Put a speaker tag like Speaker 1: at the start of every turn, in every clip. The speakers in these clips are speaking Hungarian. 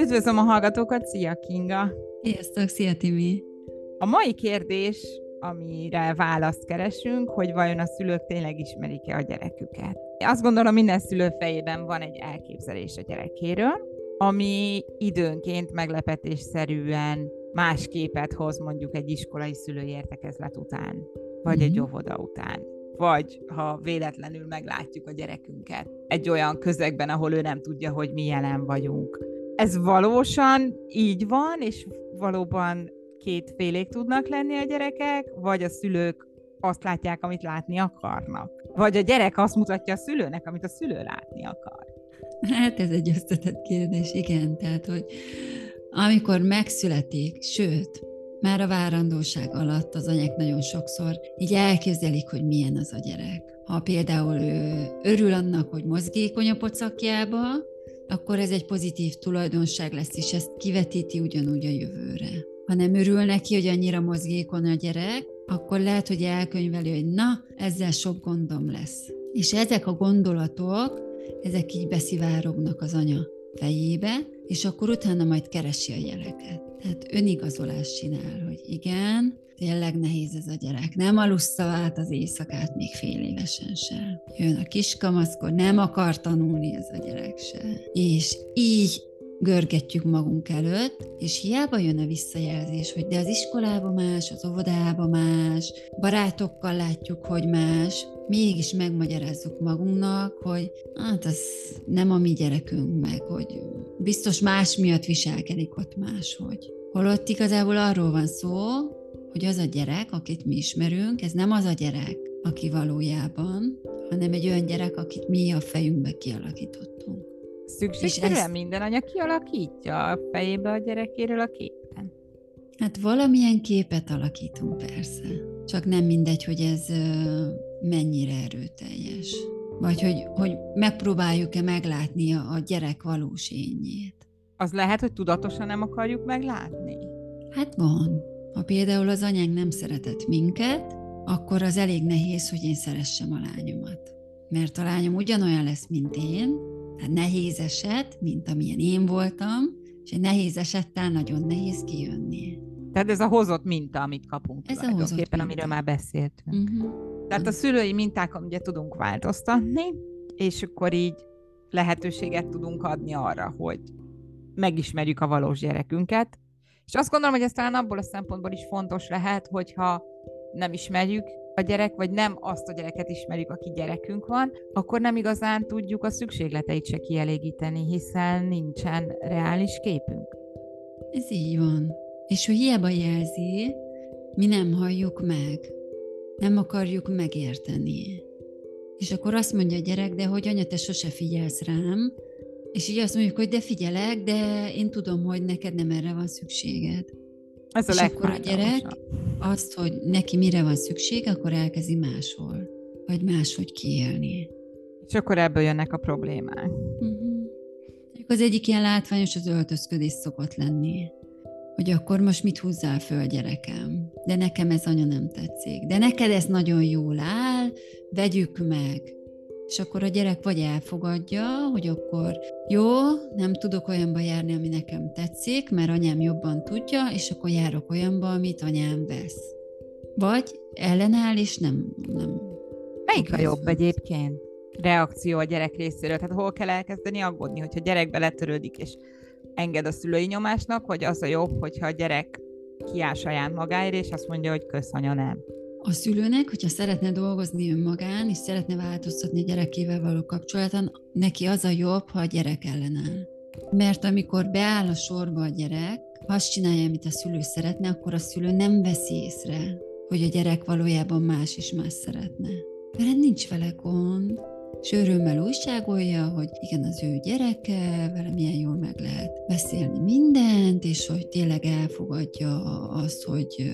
Speaker 1: Üdvözlöm a hallgatókat, szia Kinga!
Speaker 2: Sziasztok, szia Timi!
Speaker 1: A mai kérdés, amire választ keresünk, hogy vajon a szülők tényleg ismerik-e a gyereküket. Azt gondolom, minden szülő fejében van egy elképzelés a gyerekéről, ami időnként meglepetésszerűen más képet hoz mondjuk egy iskolai szülői értekezlet után, vagy mm-hmm. egy mhm. óvoda után. Vagy ha véletlenül meglátjuk a gyerekünket egy olyan közegben, ahol ő nem tudja, hogy mi jelen vagyunk ez valósan így van, és valóban kétfélék tudnak lenni a gyerekek, vagy a szülők azt látják, amit látni akarnak. Vagy a gyerek azt mutatja a szülőnek, amit a szülő látni akar.
Speaker 2: Hát ez egy összetett kérdés, igen. Tehát, hogy amikor megszületik, sőt, már a várandóság alatt az anyák nagyon sokszor így elképzelik, hogy milyen az a gyerek. Ha például ő örül annak, hogy mozgékony a pocakjába, akkor ez egy pozitív tulajdonság lesz, és ezt kivetíti ugyanúgy a jövőre. Ha nem örül neki, hogy annyira mozgékon a gyerek, akkor lehet, hogy elkönyveli, hogy na, ezzel sok gondom lesz. És ezek a gondolatok, ezek így beszivárognak az anya fejébe, és akkor utána majd keresi a jeleket. Tehát önigazolást csinál, hogy igen, tényleg nehéz ez a gyerek. Nem alussza át az éjszakát még fél évesen se. Jön a kiskamaszkor, nem akar tanulni ez a gyerek se. És így görgetjük magunk előtt, és hiába jön a visszajelzés, hogy de az iskolába más, az óvodába más, barátokkal látjuk, hogy más, mégis megmagyarázzuk magunknak, hogy hát ez nem a mi gyerekünk meg, hogy biztos más miatt viselkedik ott máshogy. Holott igazából arról van szó, hogy az a gyerek, akit mi ismerünk, ez nem az a gyerek, aki valójában, hanem egy olyan gyerek, akit mi a fejünkbe kialakítottunk.
Speaker 1: Szükségszerűen ezt... minden anya kialakítja a fejébe a gyerekéről a képen?
Speaker 2: Hát valamilyen képet alakítunk persze. Csak nem mindegy, hogy ez mennyire erőteljes. Vagy hogy, hogy megpróbáljuk-e meglátni a gyerek valós ényét.
Speaker 1: Az lehet, hogy tudatosan nem akarjuk meglátni?
Speaker 2: Hát van. Ha például az anyánk nem szeretett minket, akkor az elég nehéz, hogy én szeressem a lányomat. Mert a lányom ugyanolyan lesz, mint én, tehát nehéz eset, mint amilyen én voltam, és egy nehéz esettel nagyon nehéz kijönni.
Speaker 1: Tehát ez a hozott minta, amit kapunk ez a hozott minta. amiről már beszéltünk. Uh-huh. Tehát a szülői mintákon ugye tudunk változtatni, és akkor így lehetőséget tudunk adni arra, hogy megismerjük a valós gyerekünket, és azt gondolom, hogy ez talán abból a szempontból is fontos lehet, hogyha nem ismerjük a gyerek, vagy nem azt a gyereket ismerjük, aki gyerekünk van, akkor nem igazán tudjuk a szükségleteit se kielégíteni, hiszen nincsen reális képünk.
Speaker 2: Ez így van. És hogy hiába jelzi, mi nem halljuk meg, nem akarjuk megérteni. És akkor azt mondja a gyerek, de hogy anya, te sose figyelsz rám, és így azt mondjuk, hogy de figyelek, de én tudom, hogy neked nem erre van szükséged. Ez a és akkor a gyerek azt, hogy neki mire van szüksége, akkor elkezdi máshol, vagy máshogy kiélni.
Speaker 1: És akkor ebből jönnek a problémák.
Speaker 2: Uh-huh. Az egyik ilyen látványos az öltözködés szokott lenni. Hogy akkor most mit húzzál föl, gyerekem? De nekem ez anya nem tetszik. De neked ez nagyon jól áll, vegyük meg és akkor a gyerek vagy elfogadja, hogy akkor jó, nem tudok olyanba járni, ami nekem tetszik, mert anyám jobban tudja, és akkor járok olyanba, amit anyám vesz. Vagy ellenáll, és nem... nem
Speaker 1: Melyik a jobb egyébként? reakció a gyerek részéről. Tehát hol kell elkezdeni aggódni, hogyha a gyerek beletörődik, és enged a szülői nyomásnak, vagy az a jobb, hogyha a gyerek kiáll saját magáért, és azt mondja, hogy kösz, anya, nem
Speaker 2: a szülőnek, hogyha szeretne dolgozni önmagán, és szeretne változtatni a gyerekével való kapcsolatban, neki az a jobb, ha a gyerek ellenáll. Mert amikor beáll a sorba a gyerek, ha azt csinálja, amit a szülő szeretne, akkor a szülő nem veszi észre, hogy a gyerek valójában más is más szeretne. Mert nincs vele gond, és örömmel újságolja, hogy igen, az ő gyereke, vele milyen jól meg lehet beszélni mindent, és hogy tényleg elfogadja azt, hogy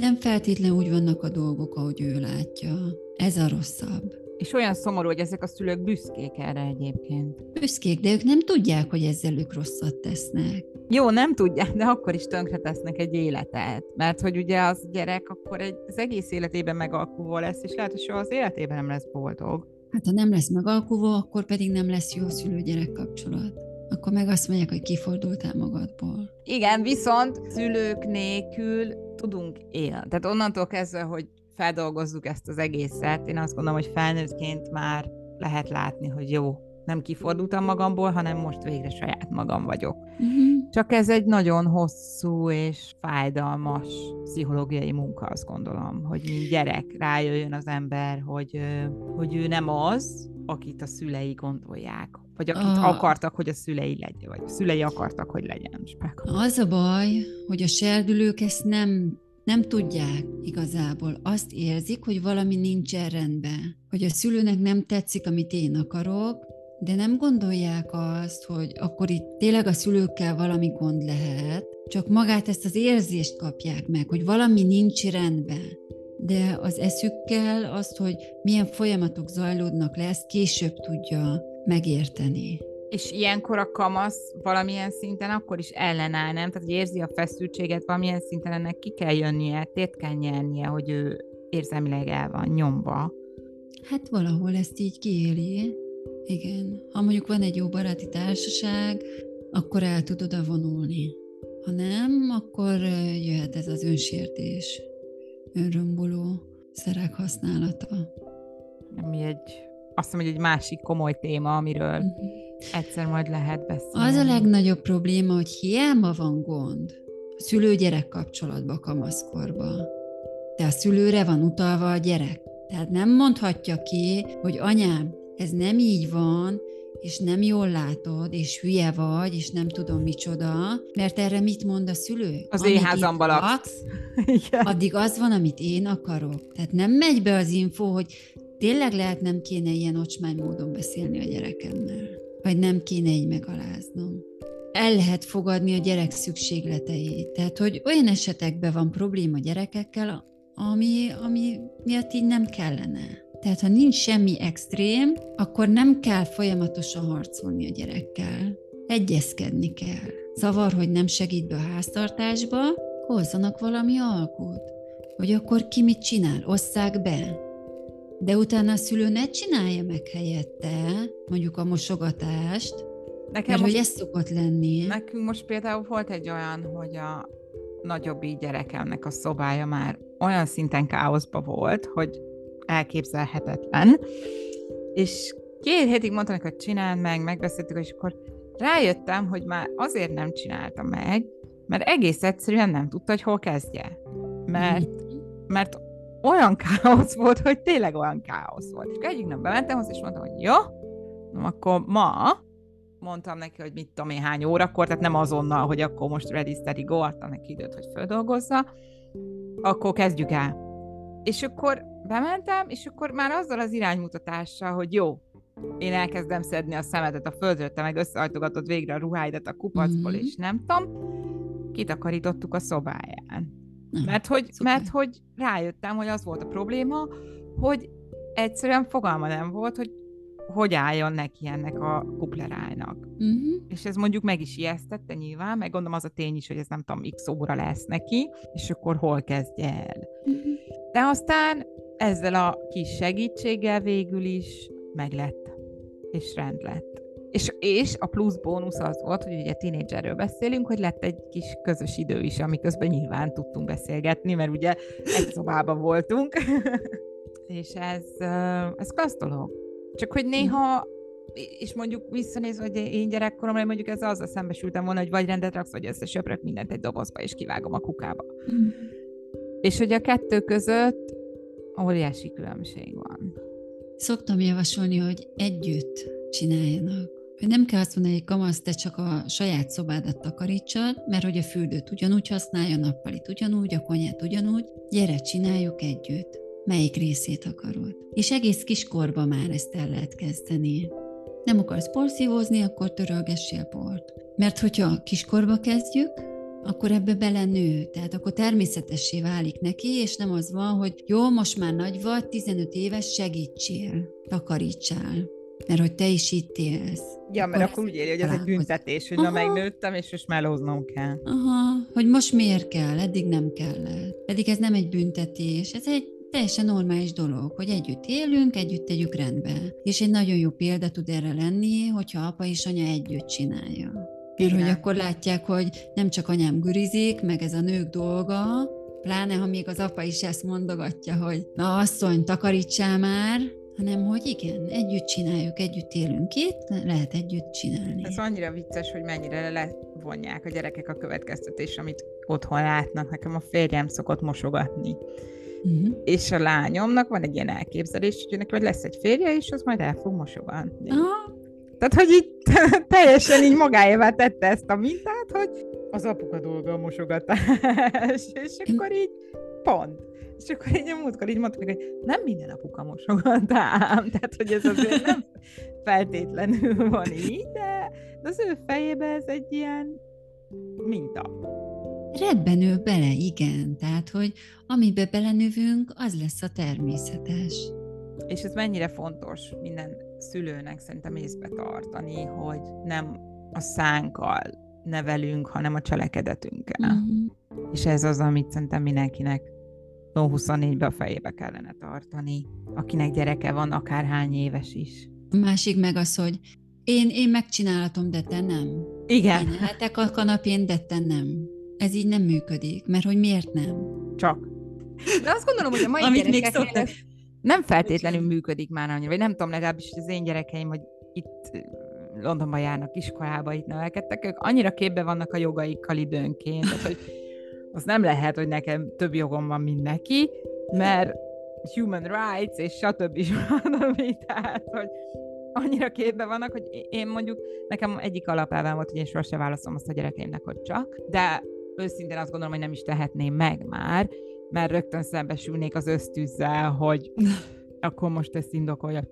Speaker 2: nem feltétlenül úgy vannak a dolgok, ahogy ő látja. Ez a rosszabb.
Speaker 1: És olyan szomorú, hogy ezek a szülők büszkék erre egyébként.
Speaker 2: Büszkék, de ők nem tudják, hogy ezzel ők rosszat tesznek.
Speaker 1: Jó, nem tudják, de akkor is tönkre tesznek egy életet. Mert hogy ugye az gyerek akkor egy, az egész életében megalkulva lesz, és lehet, hogy soha az életében nem lesz boldog.
Speaker 2: Hát ha nem lesz megalkulva, akkor pedig nem lesz jó szülő-gyerek kapcsolat. Akkor meg azt mondják, hogy kifordultál magadból.
Speaker 1: Igen, viszont szülők nélkül tudunk élni. Tehát onnantól kezdve, hogy feldolgozzuk ezt az egészet, én azt gondolom, hogy felnőttként már lehet látni, hogy jó, nem kifordultam magamból, hanem most végre saját magam vagyok. Uh-huh. Csak ez egy nagyon hosszú és fájdalmas pszichológiai munka, azt gondolom, hogy mint gyerek rájöjjön az ember, hogy, hogy ő nem az, akit a szülei gondolják, vagy akit a... akartak, hogy a szülei legyen, vagy a szülei akartak, hogy legyen.
Speaker 2: Az a baj, hogy a serdülők ezt nem nem tudják igazából. Azt érzik, hogy valami nincsen rendben. Hogy a szülőnek nem tetszik, amit én akarok, de nem gondolják azt, hogy akkor itt tényleg a szülőkkel valami gond lehet, csak magát ezt az érzést kapják meg, hogy valami nincs rendben. De az eszükkel azt, hogy milyen folyamatok zajlódnak le, ezt később tudja megérteni.
Speaker 1: És ilyenkor a kamasz valamilyen szinten akkor is ellenáll, nem? Tehát, hogy érzi a feszültséget, valamilyen szinten ennek ki kell jönnie, tét kell nyernie, hogy ő érzelmileg el van nyomva.
Speaker 2: Hát valahol ezt így kiéli. Igen. Ha mondjuk van egy jó baráti társaság, akkor el tud oda vonulni. Ha nem, akkor jöhet ez az önsértés, önrömboló szerek használata.
Speaker 1: Ami egy, azt mondom, hogy egy másik komoly téma, amiről uh-huh. egyszer majd lehet beszélni.
Speaker 2: Az a legnagyobb probléma, hogy hiába van gond a szülő-gyerek kapcsolatba kamaszkorba, de a szülőre van utalva a gyerek. Tehát nem mondhatja ki, hogy anyám, ez nem így van, és nem jól látod, és hülye vagy, és nem tudom micsoda, mert erre mit mond a szülő?
Speaker 1: Az én házamban laksz.
Speaker 2: Addig az van, amit én akarok. Tehát nem megy be az info, hogy tényleg lehet nem kéne ilyen ocsmány módon beszélni a gyerekemmel, vagy nem kéne így megaláznom. El lehet fogadni a gyerek szükségleteit. Tehát, hogy olyan esetekben van probléma gyerekekkel, ami, ami miatt így nem kellene. Tehát ha nincs semmi extrém, akkor nem kell folyamatosan harcolni a gyerekkel. Egyezkedni kell. Zavar, hogy nem segít be a háztartásba, hozzanak valami alkut. Hogy akkor ki mit csinál, osszák be. De utána a szülő ne csinálja meg helyette, mondjuk a mosogatást, Nekem mert most, hogy ez szokott lenni.
Speaker 1: Nekünk most például volt egy olyan, hogy a nagyobbik gyerekemnek a szobája már olyan szinten káoszba volt, hogy elképzelhetetlen. És két hétig mondtam hogy csináld meg, megbeszéltük, és akkor rájöttem, hogy már azért nem csinálta meg, mert egész egyszerűen nem tudta, hogy hol kezdje. Mert, mert olyan káosz volt, hogy tényleg olyan káosz volt. És egyik nap bementem hozzá, és mondtam, hogy jó, akkor ma mondtam neki, hogy mit tudom én hány órakor, tehát nem azonnal, hogy akkor most ready, steady, go, adtam neki időt, hogy földolgozza, akkor kezdjük el. És akkor bementem, és akkor már azzal az iránymutatással, hogy jó, én elkezdem szedni a szemetet a földről, te meg összehajtogatod végre a ruháidat a kupacból, mm-hmm. és nem tudom, kitakarítottuk a szobáján. Mert hogy, mert hogy rájöttem, hogy az volt a probléma, hogy egyszerűen fogalma nem volt, hogy hogy álljon neki ennek a kuplerájnak. Uh-huh. És ez mondjuk meg is ijesztette nyilván, meg gondolom az a tény is, hogy ez nem tudom, x óra lesz neki, és akkor hol kezdje el. Uh-huh. De aztán ezzel a kis segítséggel végül is meglett, és rend lett. És, és a plusz bónusz az volt, hogy ugye tínédzserről beszélünk, hogy lett egy kis közös idő is, amiközben nyilván tudtunk beszélgetni, mert ugye egy szobában voltunk. és ez, ez klassz dolog. Csak hogy néha, és mondjuk visszanézve, hogy én gyerekkoromra, mondjuk ez azzal szembesültem volna, hogy vagy rendet raksz, vagy összesöprök mindent egy dobozba, és kivágom a kukába. Mm. És hogy a kettő között óriási különbség van.
Speaker 2: Szoktam javasolni, hogy együtt csináljanak. Nem kell azt mondani, hogy kamasz, te csak a saját szobádat takarítsad, mert hogy a fürdőt ugyanúgy használja, a nappalit ugyanúgy, a konyát ugyanúgy. Gyere, csináljuk együtt. Melyik részét akarod? És egész kiskorban már ezt el lehet kezdeni. Nem akarsz porszívózni, akkor törölgessél port. Mert hogyha kiskorba kezdjük, akkor ebbe belenő, tehát akkor természetessé válik neki, és nem az van, hogy jó, most már nagy vagy, 15 éves, segítsél, takarítsál, mert hogy te is itt élsz.
Speaker 1: Ja, mert akkor, akkor úgy éli, hogy ez egy büntetés, hogy Aha. na megnőttem, és most melóznom kell.
Speaker 2: Aha, hogy most miért kell, eddig nem kellett. Pedig ez nem egy büntetés, ez egy teljesen normális dolog, hogy együtt élünk, együtt tegyük rendbe. És egy nagyon jó példa tud erre lenni, hogyha apa és anya együtt csinálja. Mert hogy akkor látják, hogy nem csak anyám gürizik, meg ez a nők dolga, pláne ha még az apa is ezt mondogatja, hogy na asszony, takarítsál már, hanem hogy igen, együtt csináljuk, együtt élünk itt, lehet együtt csinálni.
Speaker 1: Ez annyira vicces, hogy mennyire levonják a gyerekek a következtetés, amit otthon látnak. Nekem a férjem szokott mosogatni. Uh-huh. És a lányomnak van egy ilyen elképzelés, hogy neki majd lesz egy férje, és az majd el fog mosogatni. Uh-huh. Tehát, hogy így teljesen így magáévá tette ezt a mintát, hogy az apuka dolga a mosogatás, és akkor így pont. És akkor így a múltkor így mondtuk, hogy nem minden apuka mosogatám, tehát hogy ez azért nem feltétlenül van így, de, az ő fejében ez egy ilyen minta.
Speaker 2: Rebbenő bele, igen. Tehát, hogy amibe belenövünk, az lesz a természetes.
Speaker 1: És ez mennyire fontos minden szülőnek szerintem észbe tartani, hogy nem a szánkkal nevelünk, hanem a cselekedetünkkel. Uh-huh. És ez az, amit szerintem mindenkinek 24-be a fejébe kellene tartani, akinek gyereke van, akár hány éves is.
Speaker 2: A másik meg az, hogy én, én megcsinálhatom, de te nem.
Speaker 1: Igen.
Speaker 2: Én lehetek a kanapén, de te nem. Ez így nem működik, mert hogy miért nem?
Speaker 1: Csak. De azt gondolom, hogy a mai Amit még szoktak... nem feltétlenül működik már annyira, vagy nem tudom, legalábbis az én gyerekeim, hogy itt Londonban járnak iskolába, itt nevelkedtek, ők annyira képbe vannak a jogaikkal időnként, tehát, hogy az nem lehet, hogy nekem több jogom van, mint neki, mert human rights, és stb. is van, tehát, hogy annyira képbe vannak, hogy én mondjuk, nekem egyik alapelvem volt, hogy én sose válaszom azt a gyerekeimnek, hogy csak, de őszintén azt gondolom, hogy nem is tehetném meg már, mert rögtön szembesülnék az ösztűzzel, hogy akkor most ezt indokolja,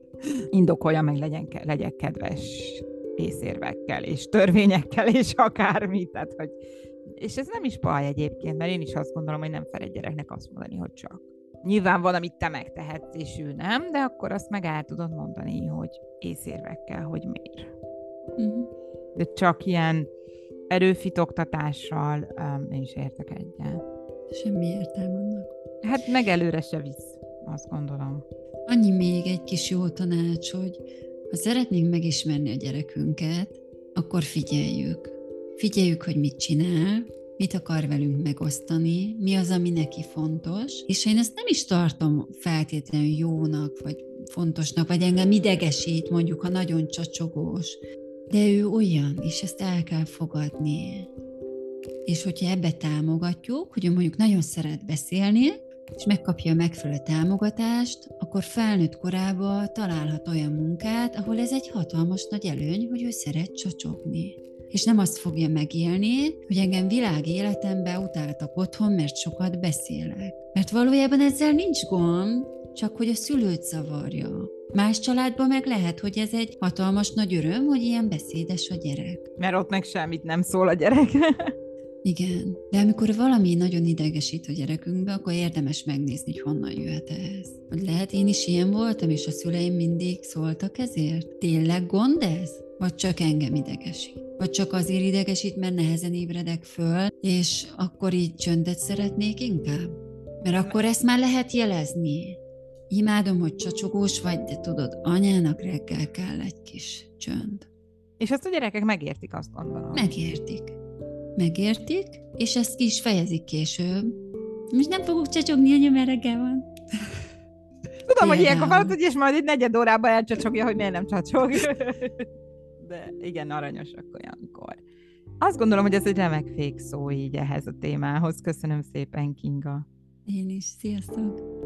Speaker 1: indokolja meg legyen, legyek kedves észérvekkel, és törvényekkel, és akármi, tehát hogy és ez nem is baj egyébként, mert én is azt gondolom, hogy nem fel egy gyereknek azt mondani, hogy csak. Nyilván van, amit te megtehetsz, és ő nem, de akkor azt meg el tudod mondani, hogy észérvekkel, hogy miért. Uh-huh. De csak ilyen erőfitoktatással um, én is értek egyet.
Speaker 2: Semmi értelme annak.
Speaker 1: Hát meg előre se visz, azt gondolom.
Speaker 2: Annyi még egy kis jó tanács, hogy ha szeretnénk megismerni a gyerekünket, akkor figyeljük. Figyeljük, hogy mit csinál, mit akar velünk megosztani, mi az, ami neki fontos, és én ezt nem is tartom feltétlenül jónak, vagy fontosnak, vagy engem idegesít, mondjuk, ha nagyon csacsogós, de ő olyan, és ezt el kell fogadni. És hogyha ebbe támogatjuk, hogy ő mondjuk nagyon szeret beszélni, és megkapja a megfelelő támogatást, akkor felnőtt korában találhat olyan munkát, ahol ez egy hatalmas nagy előny, hogy ő szeret csacsogni. És nem azt fogja megélni, hogy engem világ életemben utáltak otthon, mert sokat beszélek. Mert valójában ezzel nincs gond, csak hogy a szülőt zavarja. Más családban meg lehet, hogy ez egy hatalmas nagy öröm, hogy ilyen beszédes a gyerek.
Speaker 1: Mert ott meg semmit nem szól a gyerek.
Speaker 2: Igen, de amikor valami nagyon idegesít a gyerekünkbe, akkor érdemes megnézni, hogy honnan jöhet ez. Hogy lehet én is ilyen voltam, és a szüleim mindig szóltak ezért? Tényleg gond ez? Vagy csak engem idegesít? Vagy csak azért idegesít, mert nehezen ébredek föl, és akkor így csöndet szeretnék inkább? Mert akkor ezt már lehet jelezni. Imádom, hogy csacsogós vagy, de tudod, anyának reggel kell egy kis csönd.
Speaker 1: És ezt a gyerekek megértik, azt gondolom.
Speaker 2: Megértik. Megértik, és ezt ki is fejezik később. Most nem fogok csacsogni, anya, mert reggel van.
Speaker 1: Tudom, hogy ilyenkor van, hogy és majd egy negyed órában elcsacsogja, hogy miért nem csacsog. De igen, aranyosak olyankor. Azt gondolom, hogy ez egy remek fékszó így ehhez a témához. Köszönöm szépen, Kinga.
Speaker 2: Én is. Sziasztok!